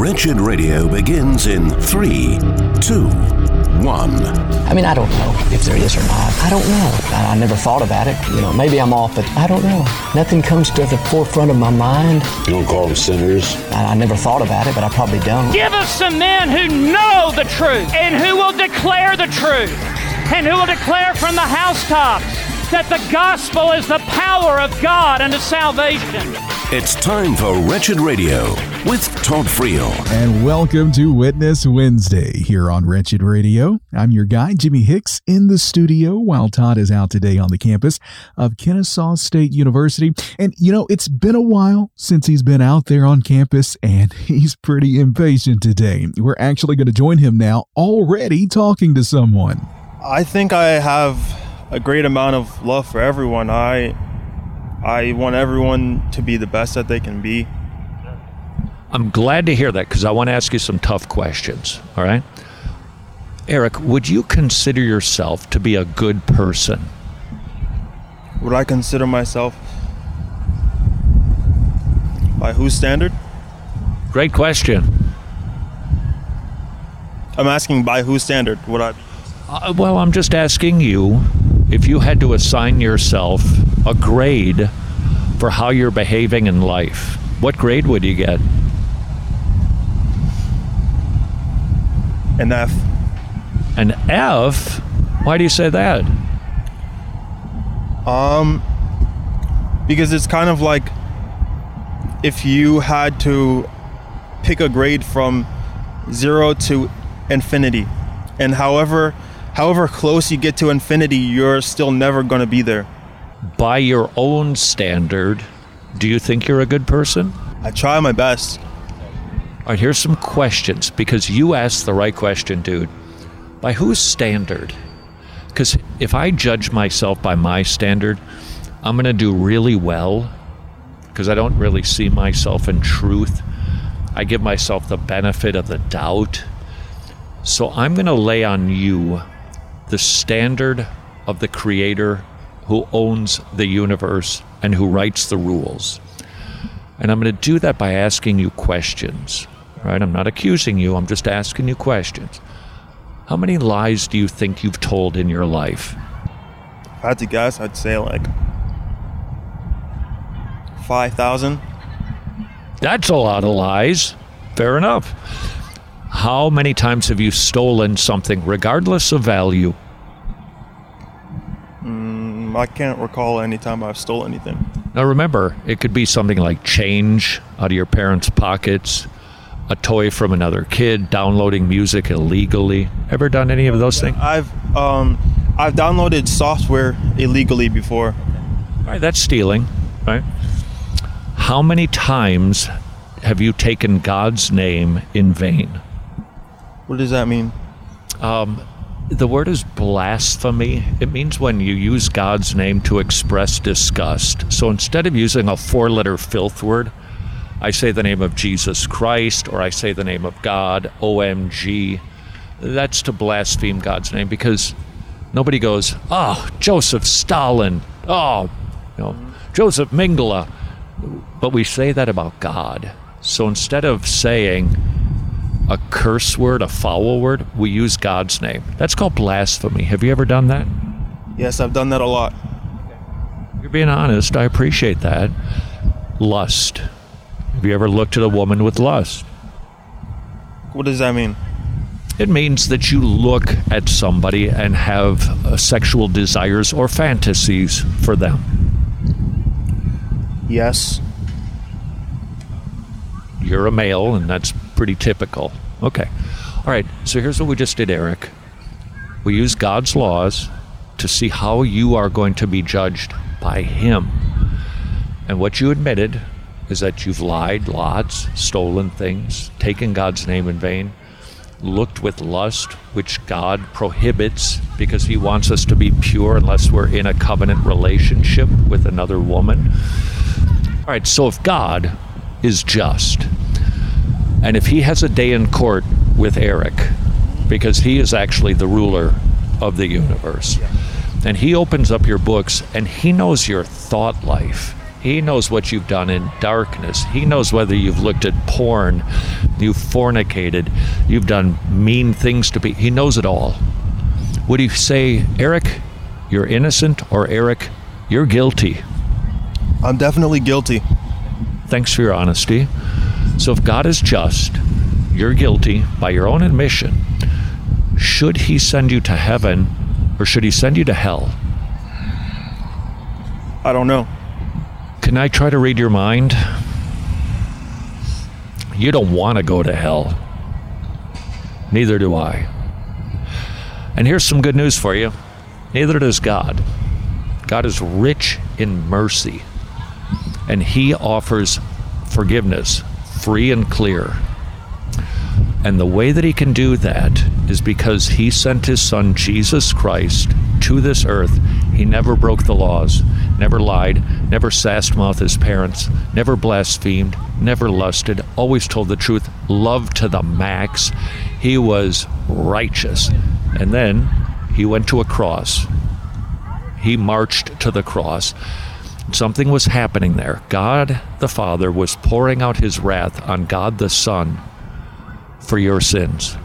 Wretched Radio begins in three, two, one. I mean, I don't know if there is or not. I don't know. I, I never thought about it. You know, maybe I'm off, but I don't know. Nothing comes to the forefront of my mind. You don't call them sinners? I, I never thought about it, but I probably don't. Give us some men who know the truth and who will declare the truth and who will declare from the housetops that the gospel is the power of God unto salvation. It's time for Wretched Radio with Todd Friel. And welcome to Witness Wednesday here on Wretched Radio. I'm your guy, Jimmy Hicks, in the studio while Todd is out today on the campus of Kennesaw State University. And, you know, it's been a while since he's been out there on campus, and he's pretty impatient today. We're actually going to join him now, already talking to someone. I think I have a great amount of love for everyone. I I want everyone to be the best that they can be. I'm glad to hear that because I want to ask you some tough questions. All right. Eric, would you consider yourself to be a good person? Would I consider myself by whose standard? Great question. I'm asking by whose standard would I? Uh, well, I'm just asking you if you had to assign yourself a grade for how you're behaving in life, what grade would you get? An F. An F? Why do you say that? Um, because it's kind of like if you had to pick a grade from zero to infinity, and however however close you get to infinity, you're still never going to be there. By your own standard, do you think you're a good person? I try my best. All right, here's some questions because you asked the right question, dude. By whose standard? Because if I judge myself by my standard, I'm going to do really well because I don't really see myself in truth. I give myself the benefit of the doubt. So I'm going to lay on you the standard of the creator who owns the universe and who writes the rules. And I'm going to do that by asking you questions. Right? I'm not accusing you, I'm just asking you questions. How many lies do you think you've told in your life? If I had to guess, I'd say like 5,000. That's a lot of lies. Fair enough. How many times have you stolen something, regardless of value? Mm, I can't recall any time I've stolen anything. Now remember, it could be something like change out of your parents' pockets, a toy from another kid, downloading music illegally. Ever done any of those things? I've um, I've downloaded software illegally before. All right, that's stealing, right? How many times have you taken God's name in vain? What does that mean? Um, the word is blasphemy. It means when you use God's name to express disgust. So instead of using a four letter filth word, I say the name of Jesus Christ or I say the name of God, OMG. That's to blaspheme God's name because nobody goes, oh, Joseph Stalin, oh, Joseph Mengele. But we say that about God. So instead of saying, a curse word, a foul word, we use God's name. That's called blasphemy. Have you ever done that? Yes, I've done that a lot. You're being honest. I appreciate that. Lust. Have you ever looked at a woman with lust? What does that mean? It means that you look at somebody and have uh, sexual desires or fantasies for them. Yes. You're a male, and that's pretty typical. Okay. All right. So here's what we just did, Eric. We use God's laws to see how you are going to be judged by Him. And what you admitted is that you've lied lots, stolen things, taken God's name in vain, looked with lust, which God prohibits because He wants us to be pure unless we're in a covenant relationship with another woman. All right, so if God is just, and if He has a day in court with Eric, because he is actually the ruler of the universe, and He opens up your books and He knows your thought life, He knows what you've done in darkness. He knows whether you've looked at porn, you've fornicated, you've done mean things to be. He knows it all. Would he say, Eric, you're innocent, or Eric, you're guilty? I'm definitely guilty. Thanks for your honesty. So if God is just, you're guilty by your own admission. Should he send you to heaven or should he send you to hell? I don't know. Can I try to read your mind? You don't want to go to hell. Neither do I. And here's some good news for you neither does God. God is rich in mercy, and He offers forgiveness free and clear. And the way that He can do that is because He sent His Son, Jesus Christ, to this earth. He never broke the laws, never lied, never sassed mouth his parents, never blasphemed, never lusted, always told the truth, loved to the max. He was righteous. And then he went to a cross. He marched to the cross. Something was happening there. God the Father was pouring out his wrath on God the Son for your sins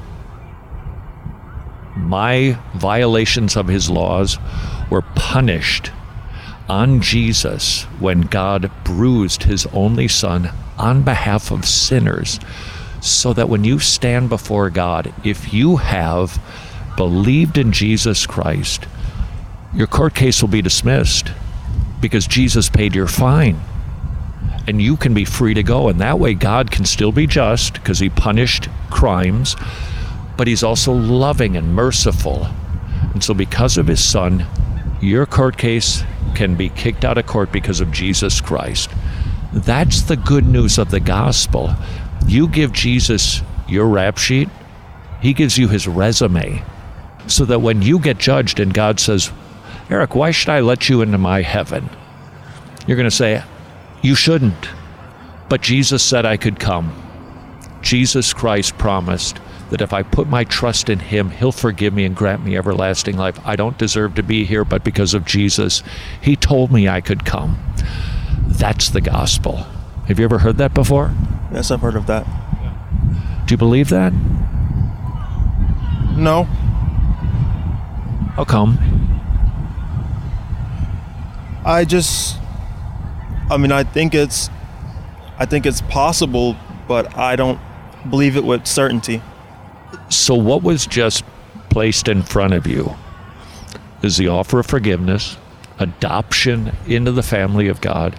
my violations of his laws were punished on Jesus when God bruised his only son on behalf of sinners. So that when you stand before God, if you have believed in Jesus Christ, your court case will be dismissed because Jesus paid your fine. And you can be free to go. And that way, God can still be just because he punished crimes but he's also loving and merciful. And so, because of his son, your court case can be kicked out of court because of Jesus Christ. That's the good news of the gospel. You give Jesus your rap sheet, he gives you his resume. So that when you get judged and God says, Eric, why should I let you into my heaven? You're going to say, You shouldn't. But Jesus said I could come. Jesus Christ promised that if I put my trust in Him, He'll forgive me and grant me everlasting life. I don't deserve to be here, but because of Jesus, He told me I could come. That's the gospel. Have you ever heard that before? Yes, I've heard of that. Do you believe that? No. How come? I just I mean, I think it's I think it's possible, but I don't believe it with certainty. So, what was just placed in front of you is the offer of forgiveness, adoption into the family of God,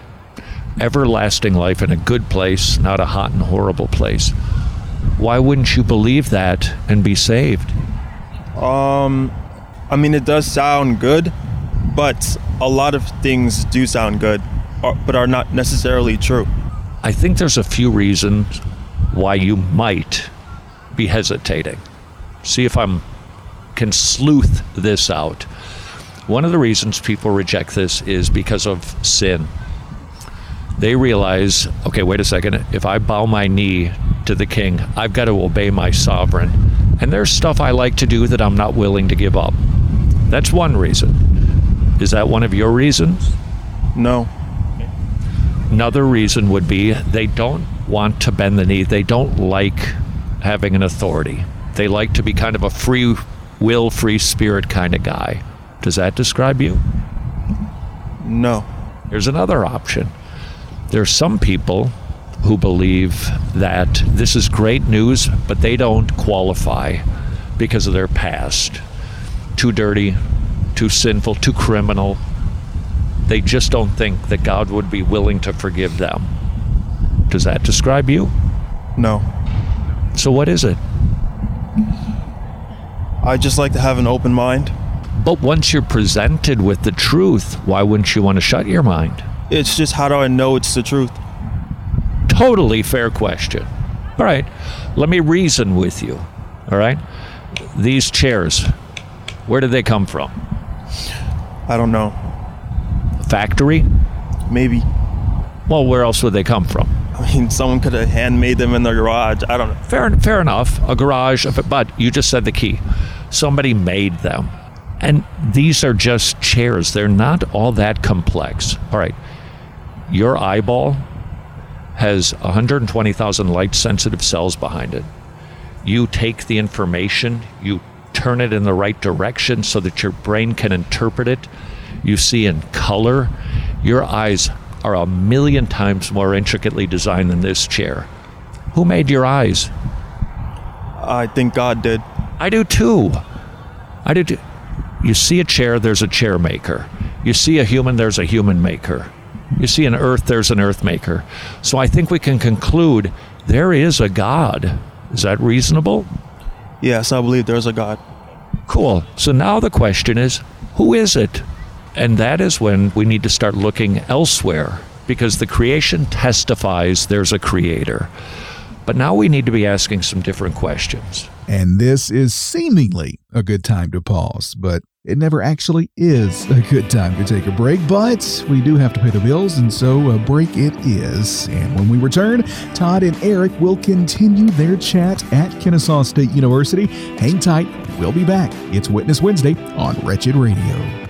everlasting life in a good place, not a hot and horrible place. Why wouldn't you believe that and be saved? Um, I mean, it does sound good, but a lot of things do sound good, uh, but are not necessarily true. I think there's a few reasons why you might be hesitating. See if I'm can sleuth this out. One of the reasons people reject this is because of sin. They realize, okay, wait a second, if I bow my knee to the king, I've got to obey my sovereign. And there's stuff I like to do that I'm not willing to give up. That's one reason. Is that one of your reasons? No. Another reason would be they don't want to bend the knee. They don't like having an authority. They like to be kind of a free will, free spirit kind of guy. Does that describe you? No. There's another option. There are some people who believe that this is great news, but they don't qualify because of their past. Too dirty, too sinful, too criminal. They just don't think that God would be willing to forgive them. Does that describe you? No. So, what is it? I just like to have an open mind. But once you're presented with the truth, why wouldn't you want to shut your mind? It's just how do I know it's the truth? Totally fair question. All right, let me reason with you. All right, these chairs, where did they come from? I don't know. Factory? Maybe. Well, where else would they come from? I mean, someone could have handmade them in their garage. I don't know. Fair, fair enough. A garage, but you just said the key. Somebody made them. And these are just chairs. They're not all that complex. All right. Your eyeball has 120,000 light sensitive cells behind it. You take the information, you turn it in the right direction so that your brain can interpret it. You see in color. Your eyes are a million times more intricately designed than this chair. Who made your eyes? I think God did. I do too. I do too. You see a chair, there's a chair maker. You see a human, there's a human maker. You see an earth, there's an earth maker. So I think we can conclude there is a God. Is that reasonable? Yes, I believe there's a God. Cool. So now the question is who is it? And that is when we need to start looking elsewhere because the creation testifies there's a creator. But now we need to be asking some different questions. And this is seemingly a good time to pause, but it never actually is a good time to take a break. But we do have to pay the bills, and so a break it is. And when we return, Todd and Eric will continue their chat at Kennesaw State University. Hang tight, we'll be back. It's Witness Wednesday on Wretched Radio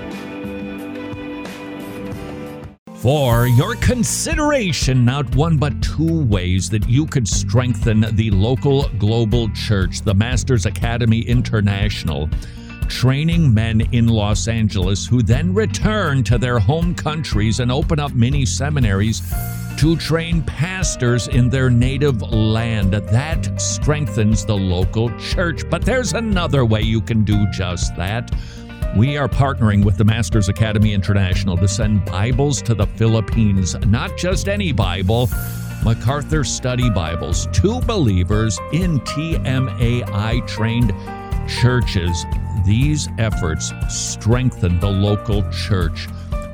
for your consideration not one but two ways that you could strengthen the local global church, the Masters Academy International, training men in Los Angeles who then return to their home countries and open up mini seminaries to train pastors in their native land. That strengthens the local church. But there's another way you can do just that we are partnering with the Masters Academy International to send Bibles to the Philippines. Not just any Bible, MacArthur Study Bibles to believers in TMAI trained churches. These efforts strengthen the local church.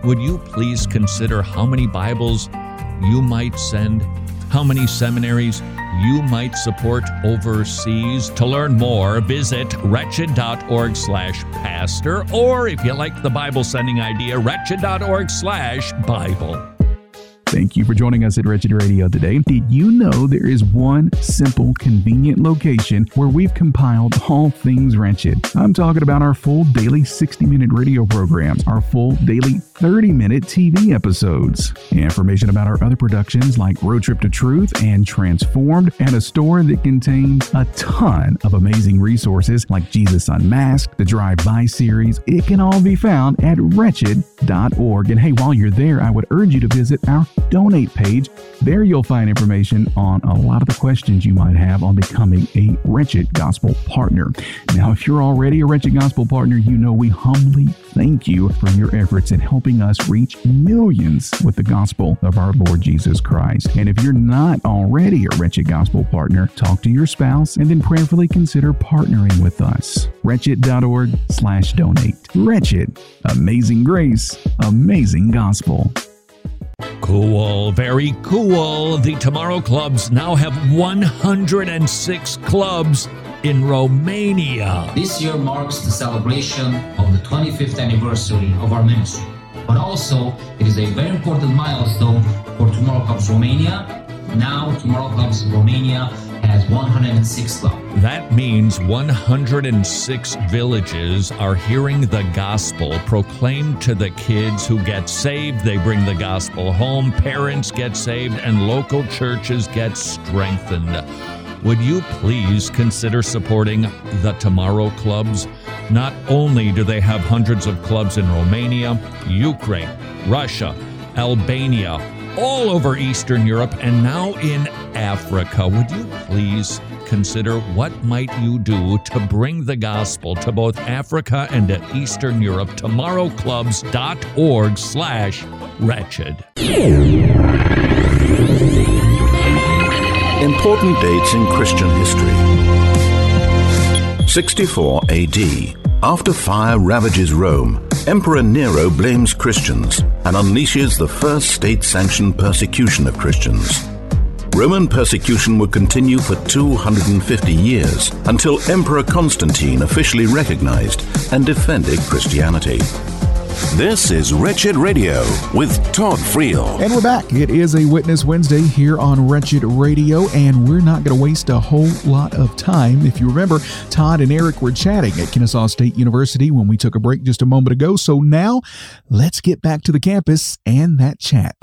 Would you please consider how many Bibles you might send? How many seminaries you might support overseas. To learn more, visit wretched.org slash pastor, or if you like the Bible sending idea, wretched.org slash Bible. Thank you for joining us at Wretched Radio today. Did you know there is one simple, convenient location where we've compiled all things wretched? I'm talking about our full daily 60 minute radio programs, our full daily 30 minute TV episodes, information about our other productions like Road Trip to Truth and Transformed, and a store that contains a ton of amazing resources like Jesus Unmasked, the Drive By series. It can all be found at wretched.org. And hey, while you're there, I would urge you to visit our donate page. There you'll find information on a lot of the questions you might have on becoming a Wretched Gospel Partner. Now, if you're already a Wretched Gospel Partner, you know we humbly thank you for your efforts in helping us reach millions with the gospel of our Lord Jesus Christ. And if you're not already a Wretched Gospel Partner, talk to your spouse and then prayerfully consider partnering with us. Wretched.org slash donate. Wretched. Amazing grace. Amazing gospel. Cool, very cool. The Tomorrow Clubs now have 106 clubs in Romania. This year marks the celebration of the 25th anniversary of our ministry. But also, it is a very important milestone for Tomorrow Clubs Romania. Now, Tomorrow Clubs Romania has 106 clubs. That means 106 villages are hearing the gospel proclaimed to the kids who get saved. They bring the gospel home, parents get saved, and local churches get strengthened. Would you please consider supporting the Tomorrow Clubs? Not only do they have hundreds of clubs in Romania, Ukraine, Russia, Albania, all over Eastern Europe, and now in Africa. Would you please consider what might you do to bring the gospel to both Africa and to Eastern Europe? Tomorrowclubs.org slash wretched. Important dates in Christian history. 64 AD. After fire ravages Rome, Emperor Nero blames Christians and unleashes the first state sanctioned persecution of Christians. Roman persecution would continue for 250 years until Emperor Constantine officially recognized and defended Christianity. This is Wretched Radio with Todd Friel. And we're back. It is a Witness Wednesday here on Wretched Radio, and we're not going to waste a whole lot of time. If you remember, Todd and Eric were chatting at Kennesaw State University when we took a break just a moment ago. So now let's get back to the campus and that chat.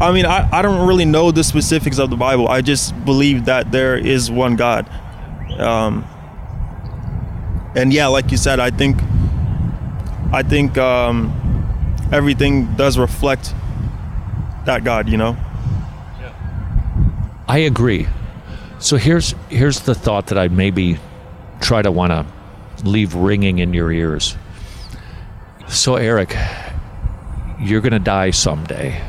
I mean, I, I don't really know the specifics of the Bible. I just believe that there is one God. Um, and yeah, like you said, I think I think um, everything does reflect that God. You know. I agree. So here's here's the thought that I maybe try to want to leave ringing in your ears. So Eric, you're going to die someday.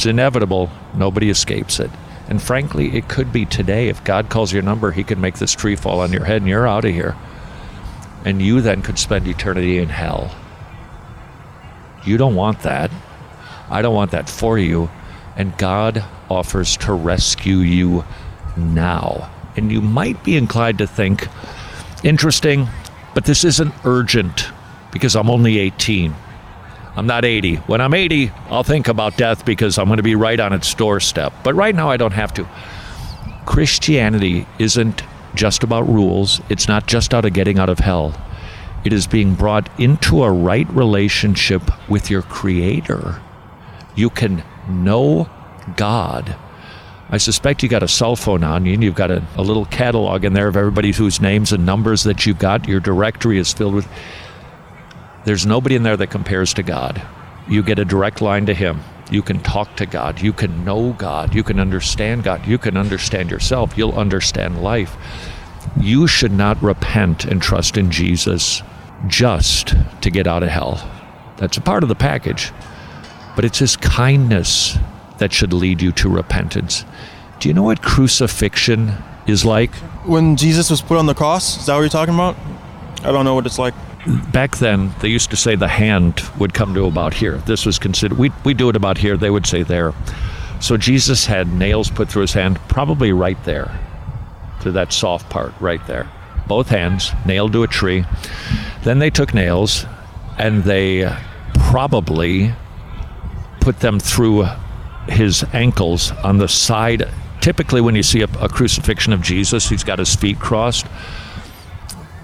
It's inevitable. Nobody escapes it. And frankly, it could be today. If God calls your number, He can make this tree fall on your head and you're out of here. And you then could spend eternity in hell. You don't want that. I don't want that for you. And God offers to rescue you now. And you might be inclined to think, interesting, but this isn't urgent because I'm only 18. I'm not 80. When I'm 80, I'll think about death because I'm going to be right on its doorstep. But right now, I don't have to. Christianity isn't just about rules, it's not just out of getting out of hell. It is being brought into a right relationship with your Creator. You can know God. I suspect you got a cell phone on you and you've got a, a little catalog in there of everybody whose names and numbers that you've got. Your directory is filled with. There's nobody in there that compares to God. You get a direct line to Him. You can talk to God. You can know God. You can understand God. You can understand yourself. You'll understand life. You should not repent and trust in Jesus just to get out of hell. That's a part of the package. But it's His kindness that should lead you to repentance. Do you know what crucifixion is like? When Jesus was put on the cross, is that what you're talking about? I don't know what it's like. Back then, they used to say the hand would come to about here. This was considered, we, we do it about here, they would say there. So Jesus had nails put through his hand, probably right there, to that soft part right there. Both hands nailed to a tree. Then they took nails and they probably put them through his ankles on the side. Typically, when you see a, a, crucifixion of Jesus, he's got his feet crossed.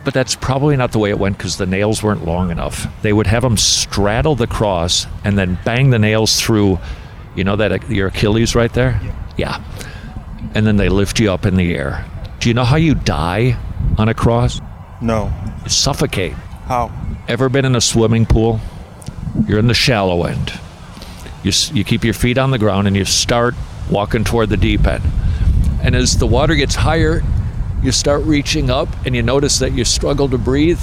But that's probably not the way it went because the nails weren't long enough. They would have him straddle the cross and then bang the nails through, you know, that uh, your Achilles right there? Yeah. And then they lift you up in the air. Do you know how you die on a cross? No. You suffocate. How? Ever been in a swimming pool? You're in the shallow end you, you keep your feet on the ground and you start walking toward the deep end. And as the water gets higher, you start reaching up and you notice that you struggle to breathe.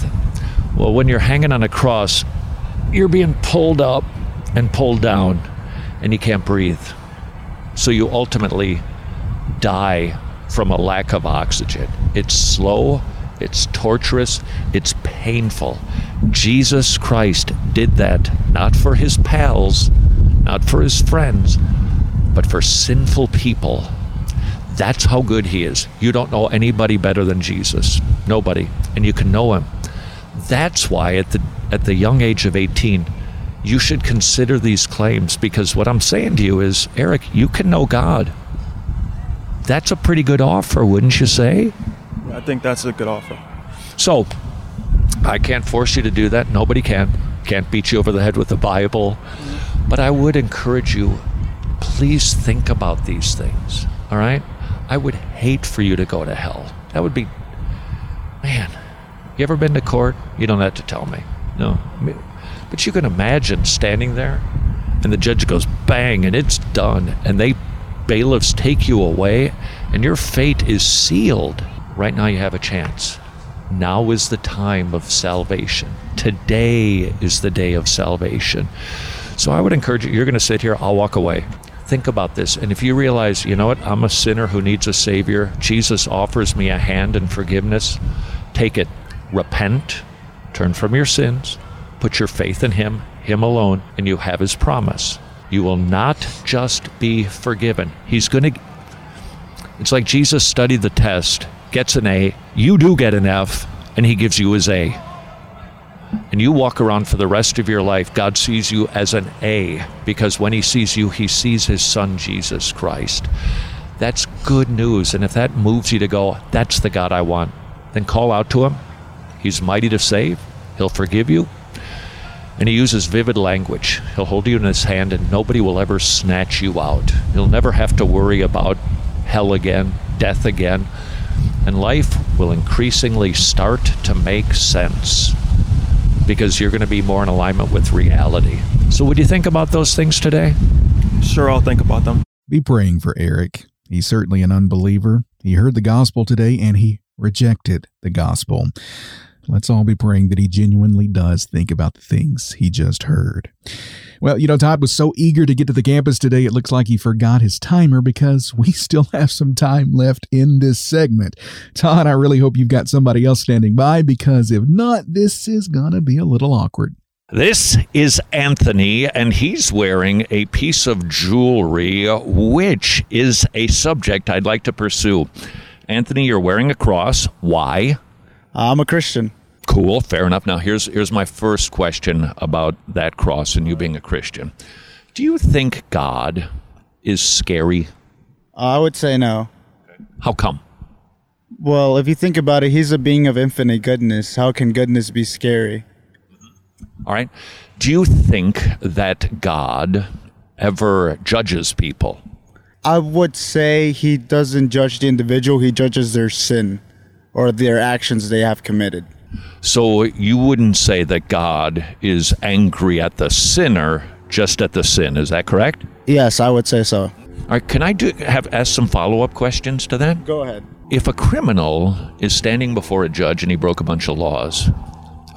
Well, when you're hanging on a cross, you're being pulled up and pulled down and you can't breathe. So you ultimately die from a lack of oxygen. It's slow, it's torturous, it's painful. Jesus Christ did that not for his pals, not for his friends, but for sinful people. That's how good he is. You don't know anybody better than Jesus. Nobody. And you can know him. That's why at the at the young age of 18, you should consider these claims because what I'm saying to you is, Eric, you can know God. That's a pretty good offer, wouldn't you say? I think that's a good offer. So, I can't force you to do that. Nobody can. Can't beat you over the head with the Bible. But I would encourage you, please think about these things. All right? I would hate for you to go to hell. That would be, man. You ever been to court? You don't have to tell me. No. But you can imagine standing there and the judge goes bang and it's done and they bailiffs take you away and your fate is sealed. Right now you have a chance. Now is the time of salvation. Today is the day of salvation. So I would encourage you, you're going to sit here, I'll walk away. Think about this. And if you realize, you know what, I'm a sinner who needs a Savior, Jesus offers me a hand in forgiveness, take it. Repent, turn from your sins, put your faith in Him, Him alone, and you have His promise. You will not just be forgiven. He's going to. It's like Jesus studied the test, gets an A, you do get an F, and He gives you His A and you walk around for the rest of your life, God sees you as an A because when He sees you, He sees His Son, Jesus Christ. That's good news. And if that moves you to go, that's the God I want, then call out to Him. He's mighty to save, He'll forgive you. And he uses vivid language. He'll hold you in his hand and nobody will ever snatch you out. You'll never have to worry about hell again, death again. And life will increasingly start to make sense because you're going to be more in alignment with reality. So, would you think about those things today? Sure, I'll think about them. Be praying for Eric. He's certainly an unbeliever. He heard the gospel today and he rejected the gospel. Let's all be praying that he genuinely does think about the things he just heard. Well, you know, Todd was so eager to get to the campus today, it looks like he forgot his timer because we still have some time left in this segment. Todd, I really hope you've got somebody else standing by because if not, this is going to be a little awkward. This is Anthony, and he's wearing a piece of jewelry, which is a subject I'd like to pursue. Anthony, you're wearing a cross. Why? I'm a Christian. Cool, fair enough. Now here's here's my first question about that cross and you being a Christian. Do you think God is scary? I would say no. How come? Well, if you think about it, he's a being of infinite goodness. How can goodness be scary? All right. Do you think that God ever judges people? I would say he doesn't judge the individual, he judges their sin or their actions they have committed. So you wouldn't say that God is angry at the sinner, just at the sin. Is that correct? Yes, I would say so. All right. Can I do have ask some follow up questions to that? Go ahead. If a criminal is standing before a judge and he broke a bunch of laws,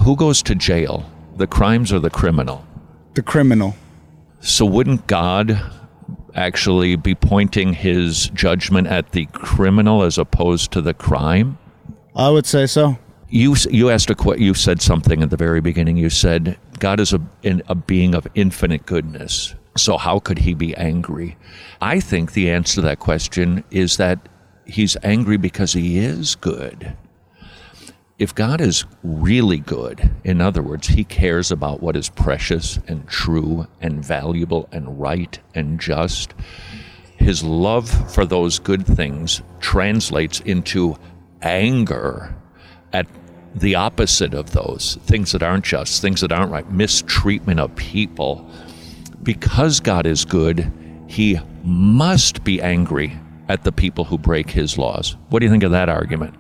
who goes to jail? The crimes or the criminal? The criminal. So wouldn't God actually be pointing his judgment at the criminal as opposed to the crime? I would say so. You you asked a que- you said something at the very beginning. You said God is a in, a being of infinite goodness. So how could he be angry? I think the answer to that question is that he's angry because he is good. If God is really good, in other words, he cares about what is precious and true and valuable and right and just, his love for those good things translates into anger at the opposite of those things that aren't just, things that aren't right, mistreatment of people. Because God is good, he must be angry at the people who break his laws. What do you think of that argument?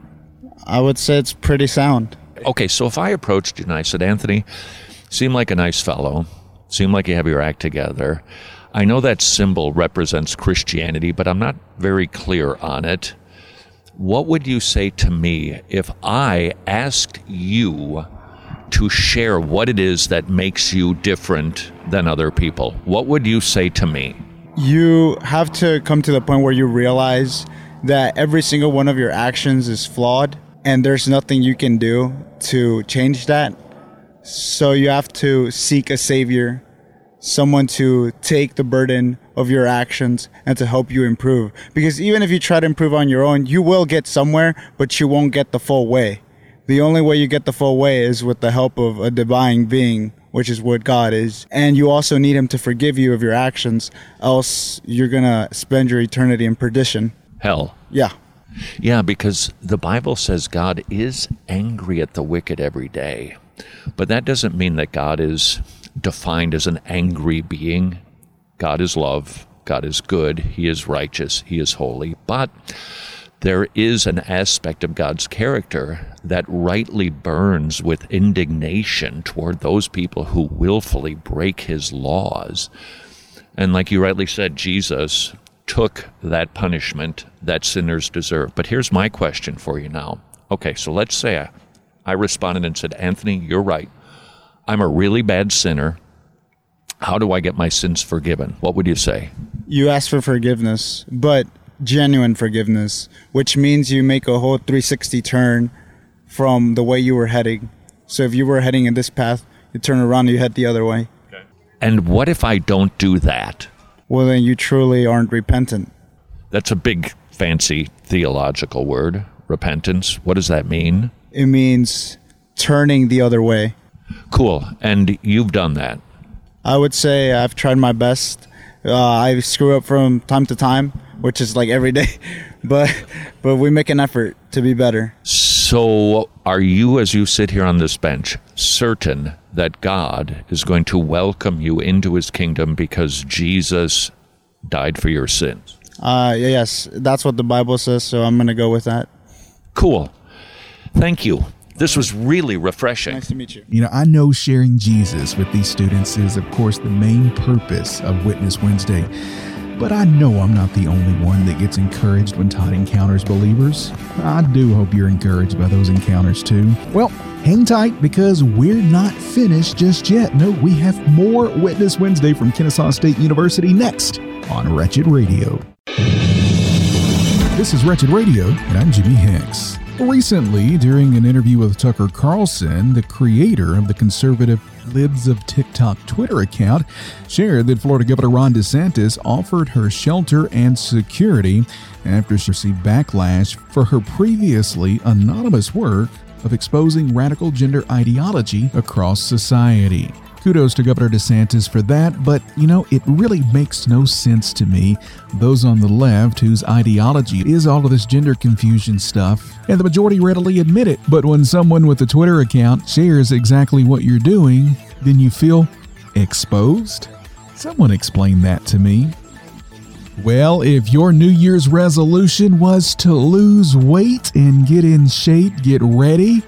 I would say it's pretty sound. Okay, so if I approached you and I said, Anthony, seem like a nice fellow, seem like you have your act together. I know that symbol represents Christianity, but I'm not very clear on it. What would you say to me if I asked you to share what it is that makes you different than other people? What would you say to me? You have to come to the point where you realize that every single one of your actions is flawed and there's nothing you can do to change that. So you have to seek a savior, someone to take the burden of your actions and to help you improve. Because even if you try to improve on your own, you will get somewhere, but you won't get the full way. The only way you get the full way is with the help of a divine being, which is what God is. And you also need Him to forgive you of your actions, else you're going to spend your eternity in perdition. Hell. Yeah. Yeah, because the Bible says God is angry at the wicked every day. But that doesn't mean that God is defined as an angry being. God is love, God is good, He is righteous, He is holy. But there is an aspect of God's character that rightly burns with indignation toward those people who willfully break His laws. And like you rightly said, Jesus took that punishment that sinners deserve. But here's my question for you now. Okay, so let's say I, I responded and said, Anthony, you're right. I'm a really bad sinner. How do I get my sins forgiven? What would you say? You ask for forgiveness, but genuine forgiveness, which means you make a whole 360 turn from the way you were heading. So if you were heading in this path, you turn around and you head the other way. And what if I don't do that? Well, then you truly aren't repentant. That's a big, fancy theological word. Repentance. What does that mean? It means turning the other way. Cool. And you've done that. I would say I've tried my best. Uh, I screw up from time to time, which is like every day, but but we make an effort to be better. So, are you, as you sit here on this bench, certain that God is going to welcome you into his kingdom because Jesus died for your sins? Uh, yes, that's what the Bible says, so I'm going to go with that. Cool. Thank you. This was really refreshing. Nice to meet you. You know, I know sharing Jesus with these students is, of course, the main purpose of Witness Wednesday. But I know I'm not the only one that gets encouraged when Todd encounters believers. I do hope you're encouraged by those encounters too. Well, hang tight because we're not finished just yet. No, we have more Witness Wednesday from Kennesaw State University next on Wretched Radio. This is Wretched Radio, and I'm Jimmy Hicks. Recently, during an interview with Tucker Carlson, the creator of the conservative Libs of TikTok Twitter account, shared that Florida Governor Ron DeSantis offered her shelter and security after she received backlash for her previously anonymous work of exposing radical gender ideology across society. Kudos to Governor DeSantis for that, but you know, it really makes no sense to me. Those on the left whose ideology is all of this gender confusion stuff, and the majority readily admit it. But when someone with a Twitter account shares exactly what you're doing, then you feel exposed? Someone explain that to me. Well, if your New Year's resolution was to lose weight and get in shape, get ready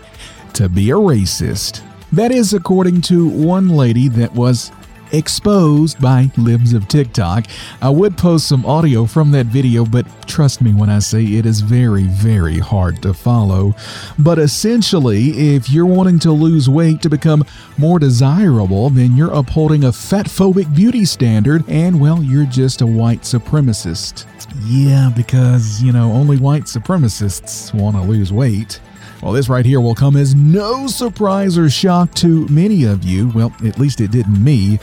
to be a racist. That is according to one lady that was exposed by Libs of TikTok. I would post some audio from that video, but trust me when I say it is very, very hard to follow. But essentially, if you're wanting to lose weight to become more desirable, then you're upholding a fatphobic beauty standard, and well, you're just a white supremacist. Yeah, because, you know, only white supremacists want to lose weight. Well, this right here will come as no surprise or shock to many of you. Well, at least it didn't me.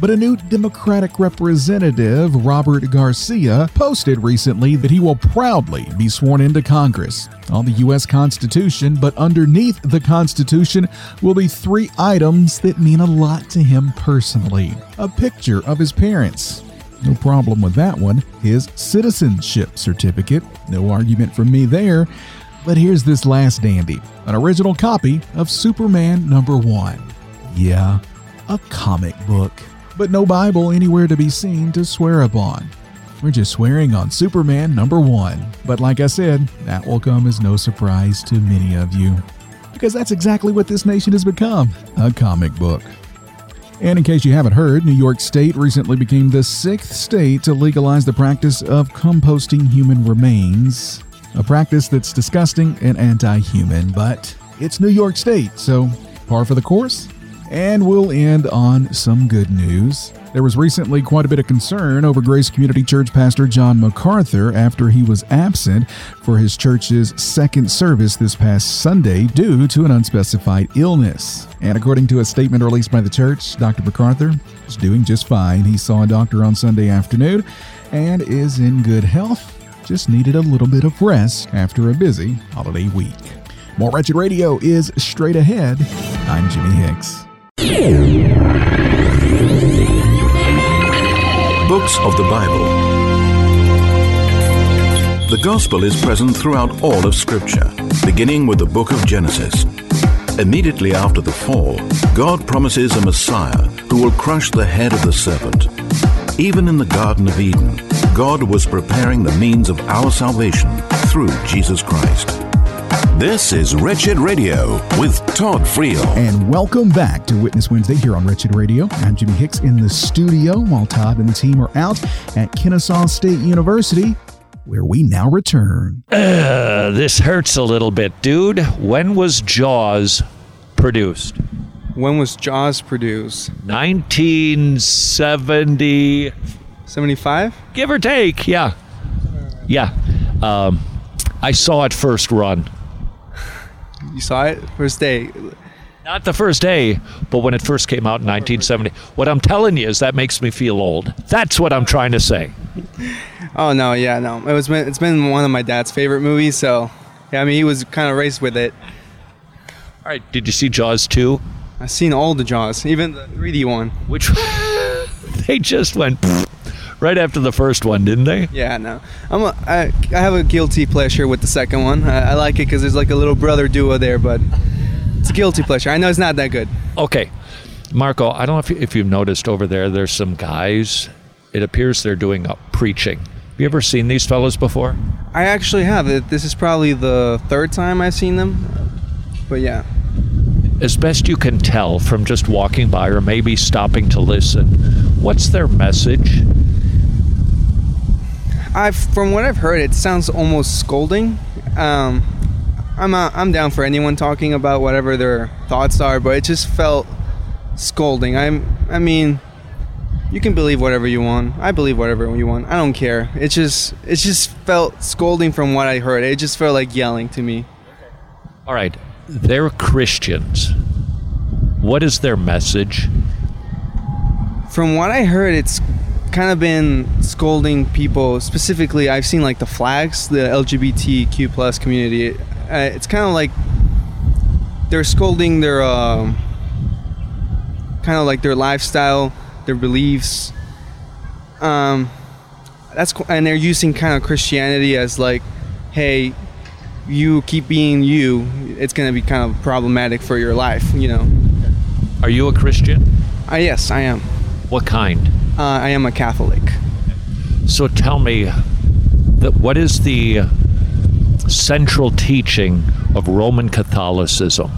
But a new Democratic representative, Robert Garcia, posted recently that he will proudly be sworn into Congress on the U.S. Constitution, but underneath the Constitution will be three items that mean a lot to him personally a picture of his parents. No problem with that one. His citizenship certificate. No argument from me there. But here's this last dandy an original copy of Superman number one. Yeah, a comic book. But no Bible anywhere to be seen to swear upon. We're just swearing on Superman number one. But like I said, that will come as no surprise to many of you. Because that's exactly what this nation has become a comic book. And in case you haven't heard, New York State recently became the sixth state to legalize the practice of composting human remains a practice that's disgusting and anti human, but it's New York State, so par for the course. And we'll end on some good news. There was recently quite a bit of concern over Grace Community Church pastor John MacArthur after he was absent for his church's second service this past Sunday due to an unspecified illness. And according to a statement released by the church, Dr. MacArthur is doing just fine. He saw a doctor on Sunday afternoon and is in good health just needed a little bit of rest after a busy holiday week. More Wretched Radio is straight ahead. I'm Jimmy Hicks. Books of the Bible. The Gospel is present throughout all of Scripture, beginning with the book of Genesis. Immediately after the fall, God promises a Messiah who will crush the head of the serpent. Even in the Garden of Eden, God was preparing the means of our salvation through Jesus Christ. This is Wretched Radio with Todd Friel. And welcome back to Witness Wednesday here on Wretched Radio. I'm Jimmy Hicks in the studio while Todd and the team are out at Kennesaw State University, where we now return. Uh, this hurts a little bit, dude. When was Jaws produced? When was Jaws produced? 1970, 75? give or take. Yeah. Yeah. Um, I saw it first run. You saw it first day. Not the first day, but when it first came out in 1970. What I'm telling you is that makes me feel old. That's what I'm trying to say. Oh no, yeah, no. It was it's been one of my dad's favorite movies, so yeah, I mean he was kind of raised with it. All right. Did you see Jaws 2? I've seen all the Jaws, even the 3D one. Which they just went right after the first one, didn't they? Yeah, no. I'm a, I, I have a guilty pleasure with the second one. I, I like it because there's like a little brother duo there, but it's a guilty pleasure. I know it's not that good. Okay. Marco, I don't know if, you, if you've noticed over there, there's some guys. It appears they're doing a preaching. Have you ever seen these fellows before? I actually have. This is probably the third time I've seen them. But yeah. As best you can tell from just walking by or maybe stopping to listen, what's their message? I've from what I've heard, it sounds almost scolding. Um, I'm uh, I'm down for anyone talking about whatever their thoughts are, but it just felt scolding. I'm I mean, you can believe whatever you want. I believe whatever you want. I don't care. It just it just felt scolding from what I heard. It just felt like yelling to me. All right, they're Christians. What is their message? From what I heard, it's kind of been scolding people. Specifically, I've seen like the flags, the LGBTQ plus community. Uh, it's kind of like they're scolding their um kind of like their lifestyle, their beliefs. Um, that's and they're using kind of Christianity as like, hey, you keep being you, it's gonna be kind of problematic for your life, you know. Are you a Christian? Uh, yes, I am. What kind? Uh, I am a Catholic. So tell me that what is the central teaching of Roman Catholicism?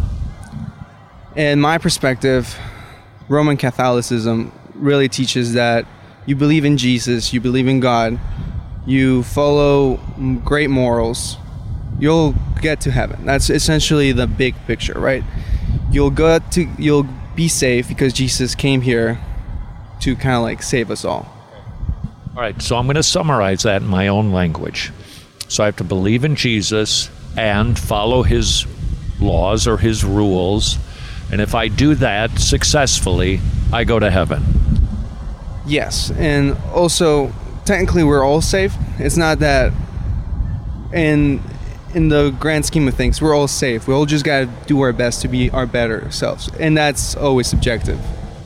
In my perspective, Roman Catholicism really teaches that you believe in Jesus, you believe in God, you follow great morals, you'll get to heaven. That's essentially the big picture, right? You'll go to you'll be safe because Jesus came here to kind of like save us all. All right, so I'm going to summarize that in my own language. So I have to believe in Jesus and follow his laws or his rules. And if I do that successfully, I go to heaven. Yes, and also technically we're all safe. It's not that in in the grand scheme of things, we're all safe. We all just gotta do our best to be our better selves, and that's always subjective.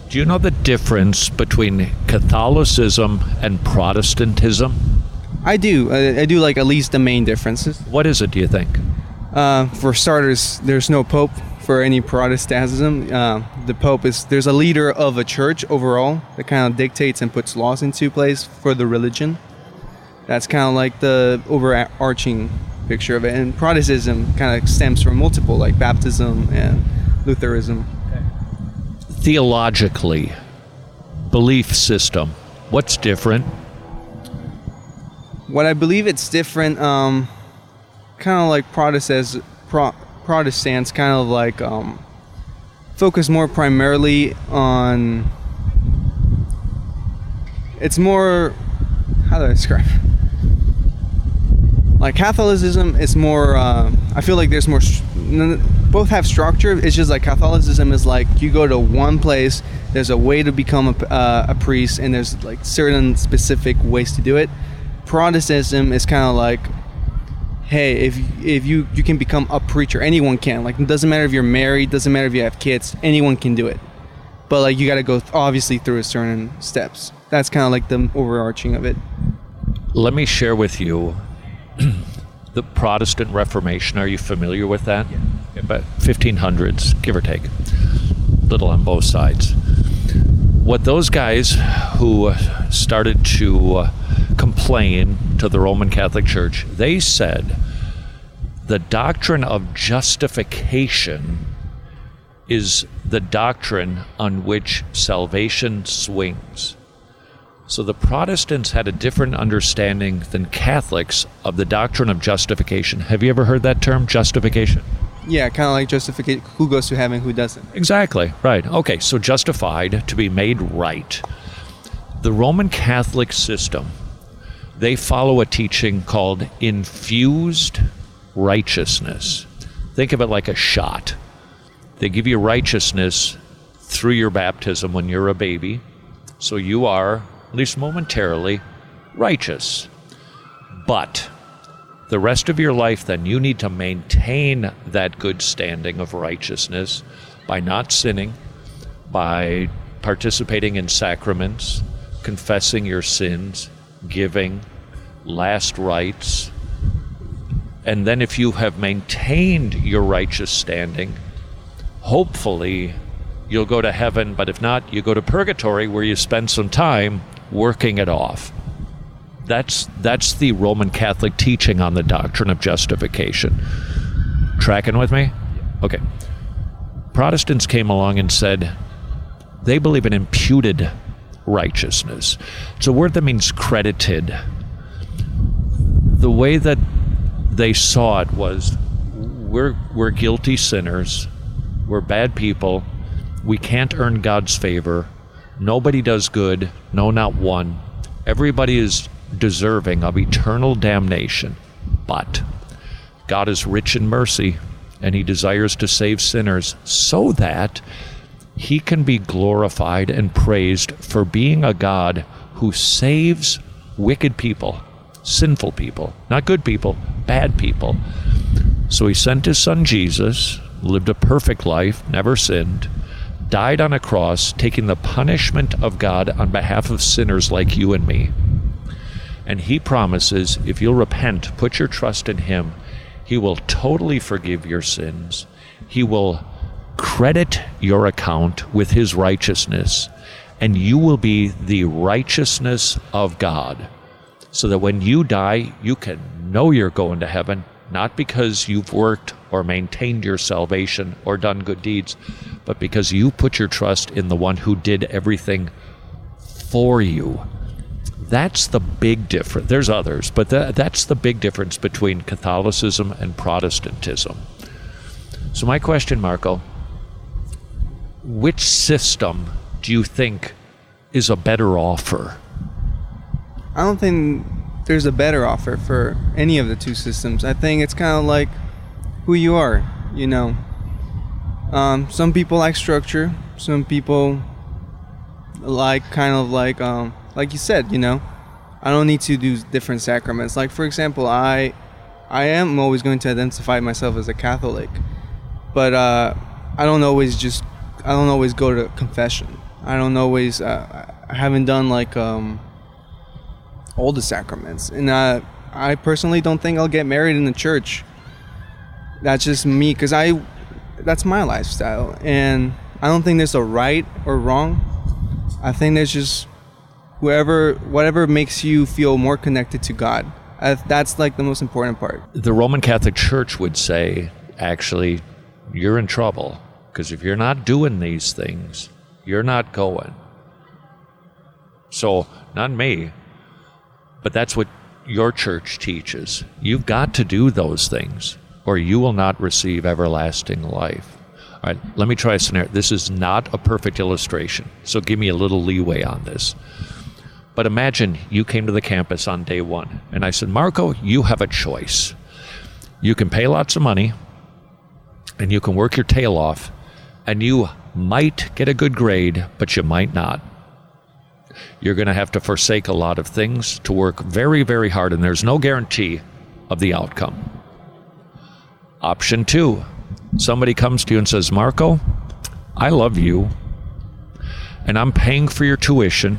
Do you know the difference between Catholicism and Protestantism? I do. I, I do like at least the main differences. What is it, do you think? Uh, for starters, there's no pope for any Protestantism. Uh, the pope is there's a leader of a church overall that kind of dictates and puts laws into place for the religion. That's kind of like the overarching picture of it. And Protestantism kind of stems from multiple, like baptism and Lutheranism. Theologically, belief system, what's different? What I believe it's different, um, kind of like Protestants, Pro, Protestants kind of like um, focus more primarily on. It's more. How do I describe? it? Like Catholicism is more. Uh, I feel like there's more. Both have structure. It's just like Catholicism is like you go to one place. There's a way to become a, uh, a priest, and there's like certain specific ways to do it. Protestantism is kind of like, hey, if if you you can become a preacher, anyone can. Like it doesn't matter if you're married, doesn't matter if you have kids, anyone can do it. But like you got to go th- obviously through a certain steps. That's kind of like the overarching of it. Let me share with you the Protestant Reformation. Are you familiar with that? About 1500s, give or take. Little on both sides. What those guys who started to uh, complain to the Roman Catholic Church, they said the doctrine of justification is the doctrine on which salvation swings. So the Protestants had a different understanding than Catholics of the doctrine of justification. Have you ever heard that term, justification? Yeah, kind of like justification. Who goes to heaven, who doesn't? Exactly, right. Okay, so justified to be made right. The Roman Catholic system, they follow a teaching called infused righteousness. Think of it like a shot. They give you righteousness through your baptism when you're a baby. So you are, at least momentarily, righteous. But the rest of your life, then, you need to maintain that good standing of righteousness by not sinning, by participating in sacraments, confessing your sins, giving, last rites. And then, if you have maintained your righteous standing, hopefully you'll go to heaven, but if not, you go to purgatory where you spend some time working it off. That's that's the Roman Catholic teaching on the doctrine of justification. Tracking with me? Okay. Protestants came along and said they believe in imputed righteousness. It's a word that means credited. The way that they saw it was we're we're guilty sinners. We're bad people. We can't earn God's favor. Nobody does good, no not one. Everybody is deserving of eternal damnation. But God is rich in mercy and he desires to save sinners so that he can be glorified and praised for being a God who saves wicked people, sinful people, not good people, bad people. So he sent his son Jesus, lived a perfect life, never sinned, died on a cross, taking the punishment of God on behalf of sinners like you and me. And he promises if you'll repent, put your trust in him, he will totally forgive your sins. He will credit your account with his righteousness, and you will be the righteousness of God. So that when you die, you can know you're going to heaven, not because you've worked or maintained your salvation or done good deeds, but because you put your trust in the one who did everything for you. That's the big difference. There's others, but that, that's the big difference between Catholicism and Protestantism. So, my question, Marco which system do you think is a better offer? I don't think there's a better offer for any of the two systems. I think it's kind of like who you are, you know. Um, some people like structure. Some people like kind of like um, like you said, you know. I don't need to do different sacraments. Like for example, I I am always going to identify myself as a Catholic, but uh, I don't always just I don't always go to confession. I don't always. Uh, I haven't done like um, all the sacraments, and uh, I personally don't think I'll get married in the church. That's just me, cause I. That's my lifestyle, and I don't think there's a right or wrong. I think there's just whoever, whatever makes you feel more connected to God. Uh, that's like the most important part. The Roman Catholic Church would say, actually, you're in trouble because if you're not doing these things, you're not going. So, not me, but that's what your church teaches. You've got to do those things, or you will not receive everlasting life. All right, let me try a scenario. This is not a perfect illustration, so give me a little leeway on this. But imagine you came to the campus on day one, and I said, Marco, you have a choice. You can pay lots of money, and you can work your tail off, and you might get a good grade, but you might not. You're going to have to forsake a lot of things to work very, very hard, and there's no guarantee of the outcome. Option two somebody comes to you and says, Marco, I love you, and I'm paying for your tuition.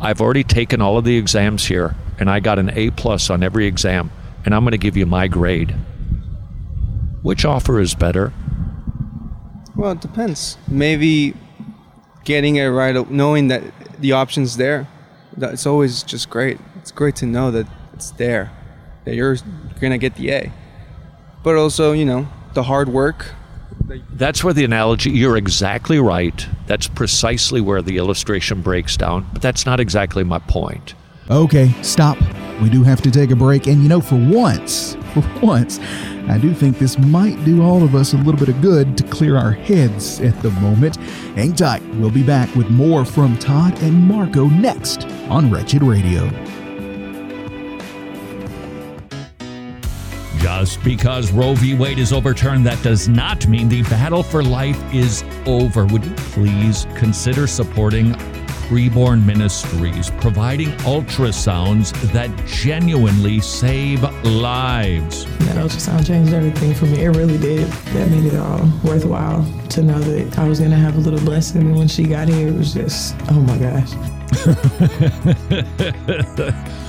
I've already taken all of the exams here, and I got an A plus on every exam, and I'm going to give you my grade. Which offer is better? Well, it depends. Maybe getting it right, knowing that the option's there. It's always just great. It's great to know that it's there, that you're gonna get the A. But also, you know, the hard work. That's where the analogy. You're exactly right. That's precisely where the illustration breaks down. But that's not exactly my point. Okay, stop. We do have to take a break, and you know, for once, for once. I do think this might do all of us a little bit of good to clear our heads at the moment. Hang tight. We'll be back with more from Todd and Marco next on Wretched Radio. Just because Roe v. Wade is overturned, that does not mean the battle for life is over. Would you please consider supporting Preborn Ministries, providing ultrasounds that genuinely save lives. That ultrasound changed everything for me. It really did. That made it all worthwhile to know that I was going to have a little blessing. And when she got here, it was just, oh my gosh.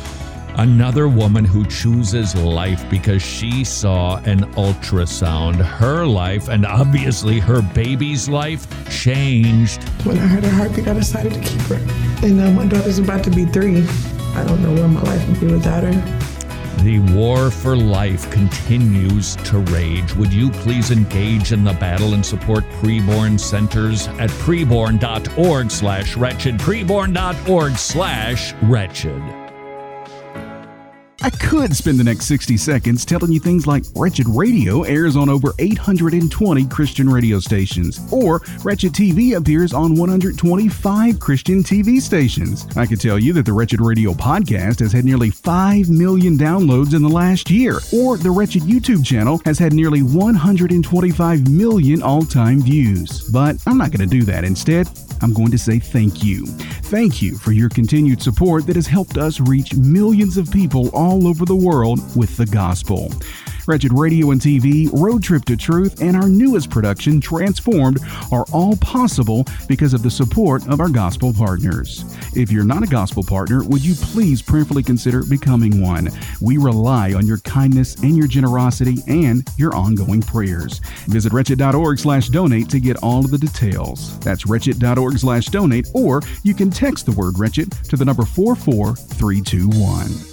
Another woman who chooses life because she saw an ultrasound. Her life, and obviously her baby's life, changed. When I heard her heartbeat, I decided to keep her. And now my daughter's about to be three. I don't know where my life would be without her. The war for life continues to rage. Would you please engage in the battle and support preborn centers at preborn.org slash wretched, preborn.org slash wretched. I could spend the next 60 seconds telling you things like Wretched Radio airs on over 820 Christian radio stations, or Wretched TV appears on 125 Christian TV stations. I could tell you that the Wretched Radio podcast has had nearly 5 million downloads in the last year, or the Wretched YouTube channel has had nearly 125 million all time views. But I'm not going to do that. Instead, I'm going to say thank you. Thank you for your continued support that has helped us reach millions of people all over the world with the gospel. Wretched Radio and TV, Road Trip to Truth, and our newest production, Transformed, are all possible because of the support of our gospel partners. If you're not a gospel partner, would you please prayerfully consider becoming one? We rely on your kindness and your generosity and your ongoing prayers. Visit wretched.org slash donate to get all of the details. That's wretched.org slash donate, or you can text the word wretched to the number 44321.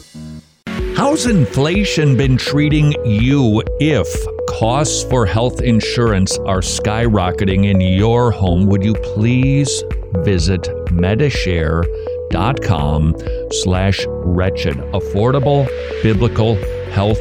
How's inflation been treating you if costs for health insurance are skyrocketing in your home? Would you please visit medishare.com slash wretched. Affordable biblical health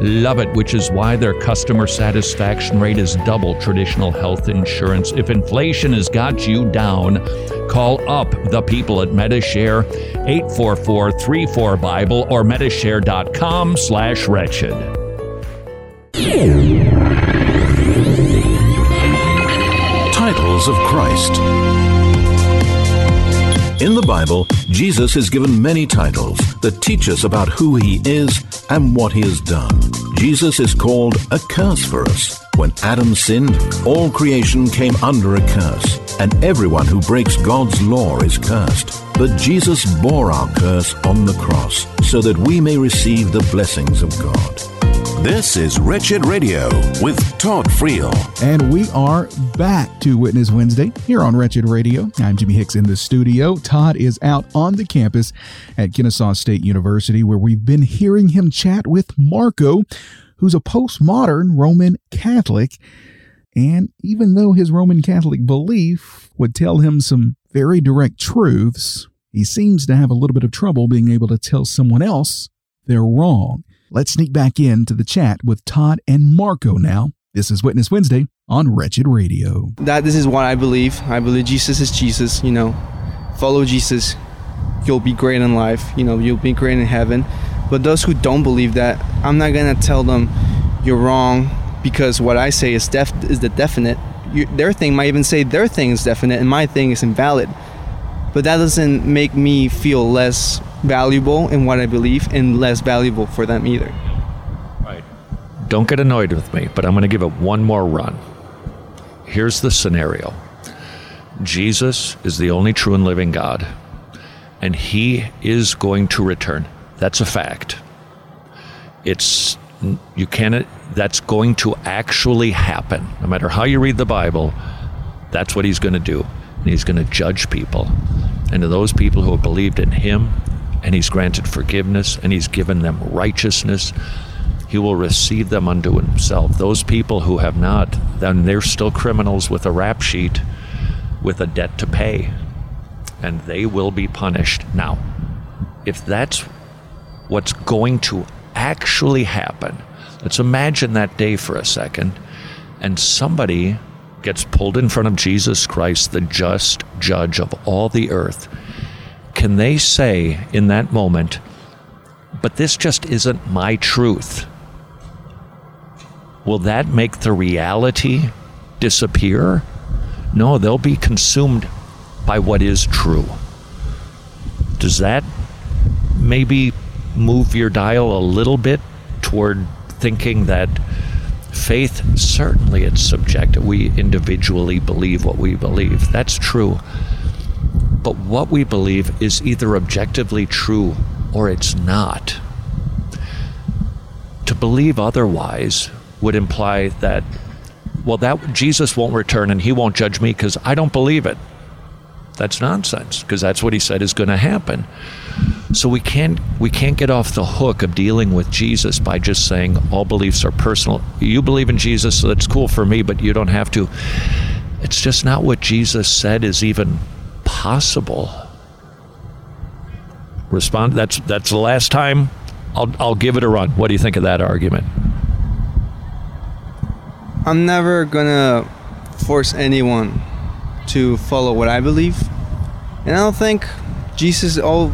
love it, which is why their customer satisfaction rate is double traditional health insurance. If inflation has got you down, call up the people at Medishare 844-34 or medishare.com slash wretched. Titles of Christ. In the Bible, Jesus is given many titles that teach us about who he is and what he has done. Jesus is called a curse for us. When Adam sinned, all creation came under a curse, and everyone who breaks God's law is cursed. But Jesus bore our curse on the cross so that we may receive the blessings of God. This is Wretched Radio with Todd Friel. And we are back to Witness Wednesday here on Wretched Radio. I'm Jimmy Hicks in the studio. Todd is out on the campus at Kennesaw State University, where we've been hearing him chat with Marco, who's a postmodern Roman Catholic. And even though his Roman Catholic belief would tell him some very direct truths, he seems to have a little bit of trouble being able to tell someone else they're wrong. Let's sneak back into the chat with Todd and Marco now. This is Witness Wednesday on Wretched Radio. That this is what I believe. I believe Jesus is Jesus, you know. Follow Jesus. You'll be great in life, you know, you'll be great in heaven. But those who don't believe that, I'm not going to tell them you're wrong because what I say is def- is the definite. You, their thing might even say their thing is definite and my thing is invalid. But that doesn't make me feel less valuable in what I believe and less valuable for them either. Right. Don't get annoyed with me, but I'm going to give it one more run. Here's the scenario Jesus is the only true and living God, and he is going to return. That's a fact. It's you can't that's going to actually happen. No matter how you read the Bible, that's what he's going to do. And he's going to judge people. And to those people who have believed in him and he's granted forgiveness and he's given them righteousness, he will receive them unto himself. Those people who have not, then they're still criminals with a rap sheet with a debt to pay. And they will be punished. Now, if that's what's going to actually happen, let's imagine that day for a second, and somebody gets pulled in front of Jesus Christ, the just judge of all the earth, can they say in that moment, but this just isn't my truth? will that make the reality disappear? No, they'll be consumed by what is true. Does that maybe move your dial a little bit toward thinking that faith certainly it's subjective we individually believe what we believe that's true but what we believe is either objectively true or it's not to believe otherwise would imply that well that Jesus won't return and he won't judge me cuz I don't believe it that's nonsense because that's what he said is going to happen so we can't we can't get off the hook of dealing with Jesus by just saying all beliefs are personal. You believe in Jesus, so that's cool for me, but you don't have to. It's just not what Jesus said is even possible. Respond. That's that's the last time. I'll I'll give it a run. What do you think of that argument? I'm never gonna force anyone to follow what I believe, and I don't think Jesus. All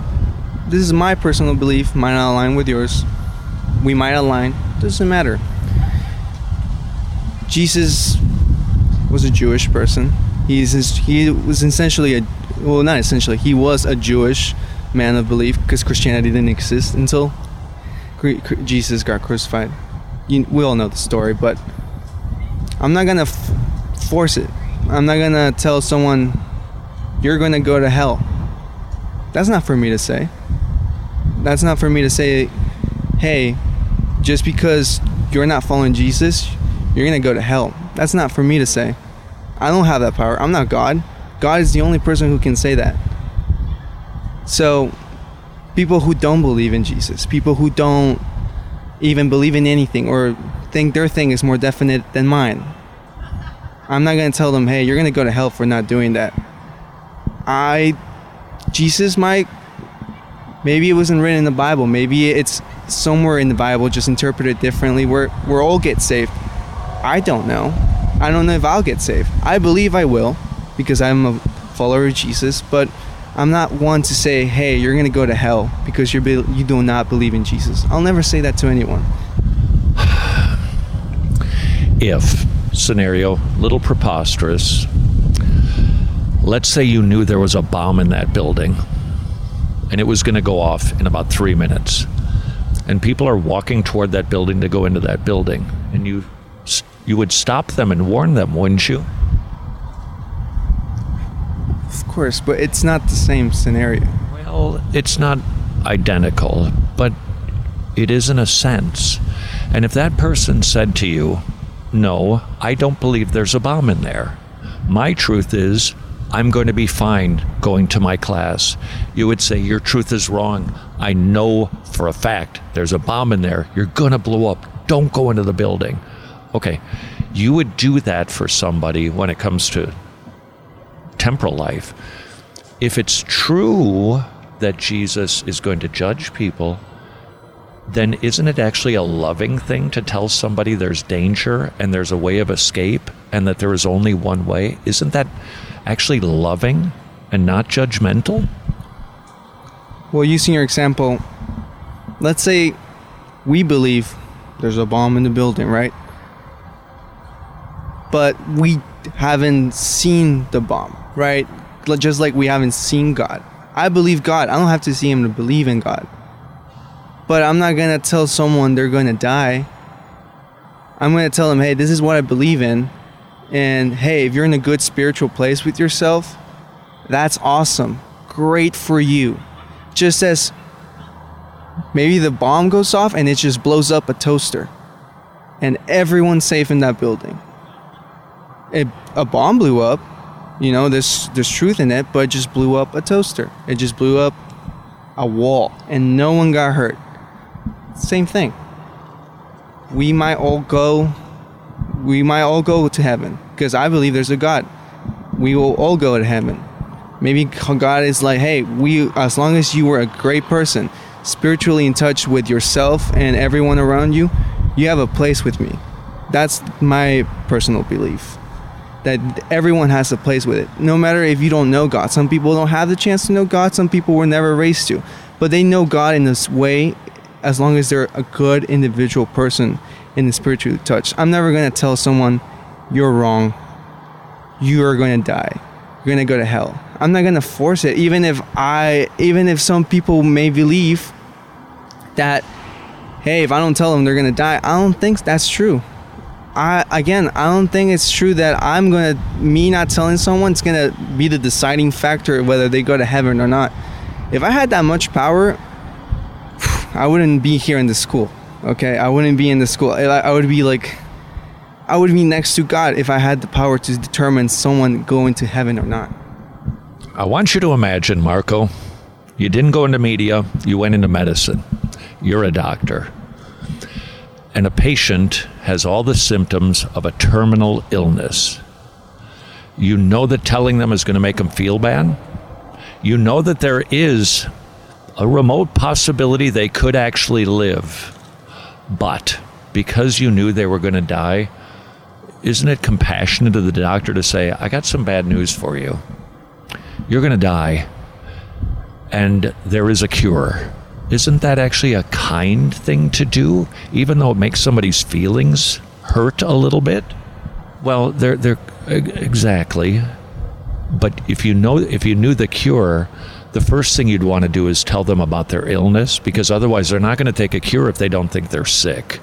this is my personal belief. Might not align with yours. We might align. Doesn't matter. Jesus was a Jewish person. He's he was essentially a well, not essentially. He was a Jewish man of belief because Christianity didn't exist until Jesus got crucified. You, we all know the story, but I'm not gonna f- force it. I'm not gonna tell someone you're gonna go to hell. That's not for me to say. That's not for me to say, hey, just because you're not following Jesus, you're gonna go to hell. That's not for me to say. I don't have that power. I'm not God. God is the only person who can say that. So, people who don't believe in Jesus, people who don't even believe in anything or think their thing is more definite than mine, I'm not going to tell them, hey, you're going to go to hell for not doing that. I, Jesus might, maybe it wasn't written in the Bible. Maybe it's somewhere in the Bible, just interpreted differently, where, where all get saved. I don't know. I don't know if I'll get saved. I believe I will because I'm a follower of Jesus, but I'm not one to say, "Hey, you're going to go to hell because you're you do not believe in Jesus." I'll never say that to anyone. If scenario, little preposterous. Let's say you knew there was a bomb in that building and it was going to go off in about 3 minutes. And people are walking toward that building to go into that building and you you would stop them and warn them, wouldn't you? Course, but it's not the same scenario. Well, it's not identical, but it is in a sense. And if that person said to you, No, I don't believe there's a bomb in there, my truth is, I'm going to be fine going to my class. You would say, Your truth is wrong. I know for a fact there's a bomb in there. You're going to blow up. Don't go into the building. Okay, you would do that for somebody when it comes to temporal life. If it's true that Jesus is going to judge people, then isn't it actually a loving thing to tell somebody there's danger and there's a way of escape and that there is only one way? Isn't that actually loving and not judgmental? Well, using your example, let's say we believe there's a bomb in the building, right? But we haven't seen the bomb, right? Just like we haven't seen God. I believe God. I don't have to see Him to believe in God. But I'm not to tell someone they're to die. I'm to tell them, hey, this is what I believe in. And hey, if you're in a good spiritual place with yourself, that's awesome. Great for you. Just as maybe the bomb goes off and it just blows up a toaster and everyone's safe in that building. It, a bomb blew up, you know, there's, there's truth in it, but it just blew up a toaster. It just blew up a wall and no one got hurt. Same thing. We might all go we might all go to heaven because I believe there's a God. We will all go to heaven. Maybe God is like, hey, we as long as you were a great person, spiritually in touch with yourself and everyone around you, you have a place with me. That's my personal belief. That everyone has a place with it. No matter if you don't know God. Some people don't have the chance to know God, some people were never raised to. But they know God in this way as long as they're a good individual person in the spiritually touch. I'm never gonna tell someone you're wrong. You are going to die. You're going to go to hell. I'm not going to force it even if I even if some people may believe that hey, if I don't tell them they're going to die, I don't think that's true. I again, I don't think it's true that I'm to me not telling someone to be the deciding factor whether they go to heaven or not. If I had that much power, I wouldn't be here in the school. Okay? I wouldn't be in the school. I would be like I would be next to God if I had the power to determine someone going to heaven or not. I want you to imagine, Marco, you didn't go into media, you went into medicine. You're a doctor. And a patient has all the symptoms of a terminal illness. You know that telling them is going to make them feel bad. You know that there is a remote possibility they could actually live. But because you knew they were going to die, isn't it compassionate of the doctor to say, I got some bad news for you? You're going to die, and there is a cure. Isn't that actually a kind thing to do, even though it makes somebody's feelings hurt a little bit? Well, they're, they're exactly. But if you know, if you knew the cure, the first thing you'd want to do is tell them about their illness, because otherwise they're not going to take a cure if they don't think they're sick.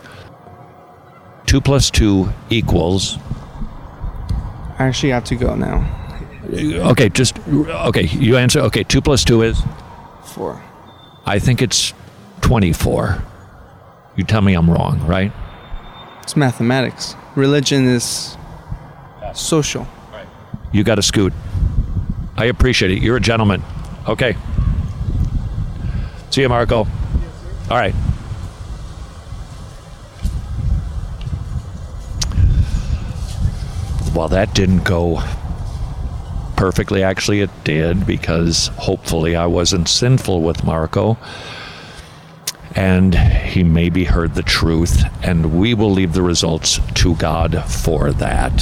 2 plus 2 equals. I actually have to go now. Okay, just. Okay, you answer. Okay, 2 plus 2 is? 4. I think it's 24. You tell me I'm wrong, right? It's mathematics. Religion is social. You got to scoot. I appreciate it. You're a gentleman. Okay. See you, Marco. All right. Well, that didn't go perfectly. Actually, it did because hopefully I wasn't sinful with Marco. And he maybe heard the truth, and we will leave the results to God for that.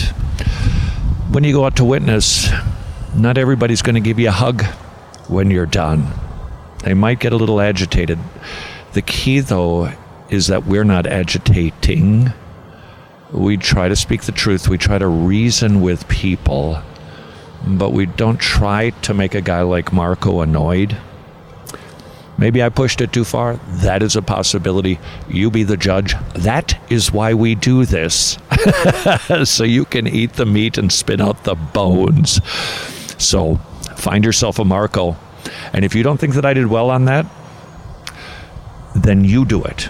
When you go out to witness, not everybody's going to give you a hug when you're done. They might get a little agitated. The key, though, is that we're not agitating we try to speak the truth, we try to reason with people, but we don't try to make a guy like Marco annoyed. Maybe I pushed it too far. That is a possibility. You be the judge. That is why we do this. so you can eat the meat and spit out the bones. So find yourself a Marco. And if you don't think that I did well on that, then you do it.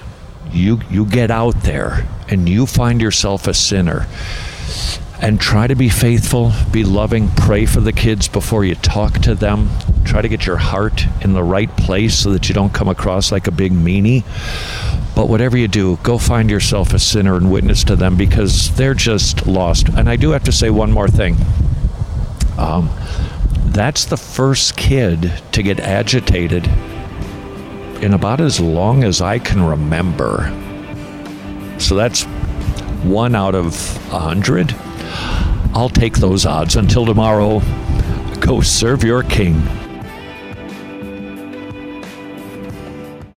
You you get out there and you find yourself a sinner and try to be faithful, be loving, pray for the kids before you talk to them. Try to get your heart in the right place so that you don't come across like a big meanie. But whatever you do, go find yourself a sinner and witness to them because they're just lost. And I do have to say one more thing. Um, that's the first kid to get agitated in about as long as I can remember. So that's one out of a hundred. I'll take those odds. Until tomorrow, go serve your king.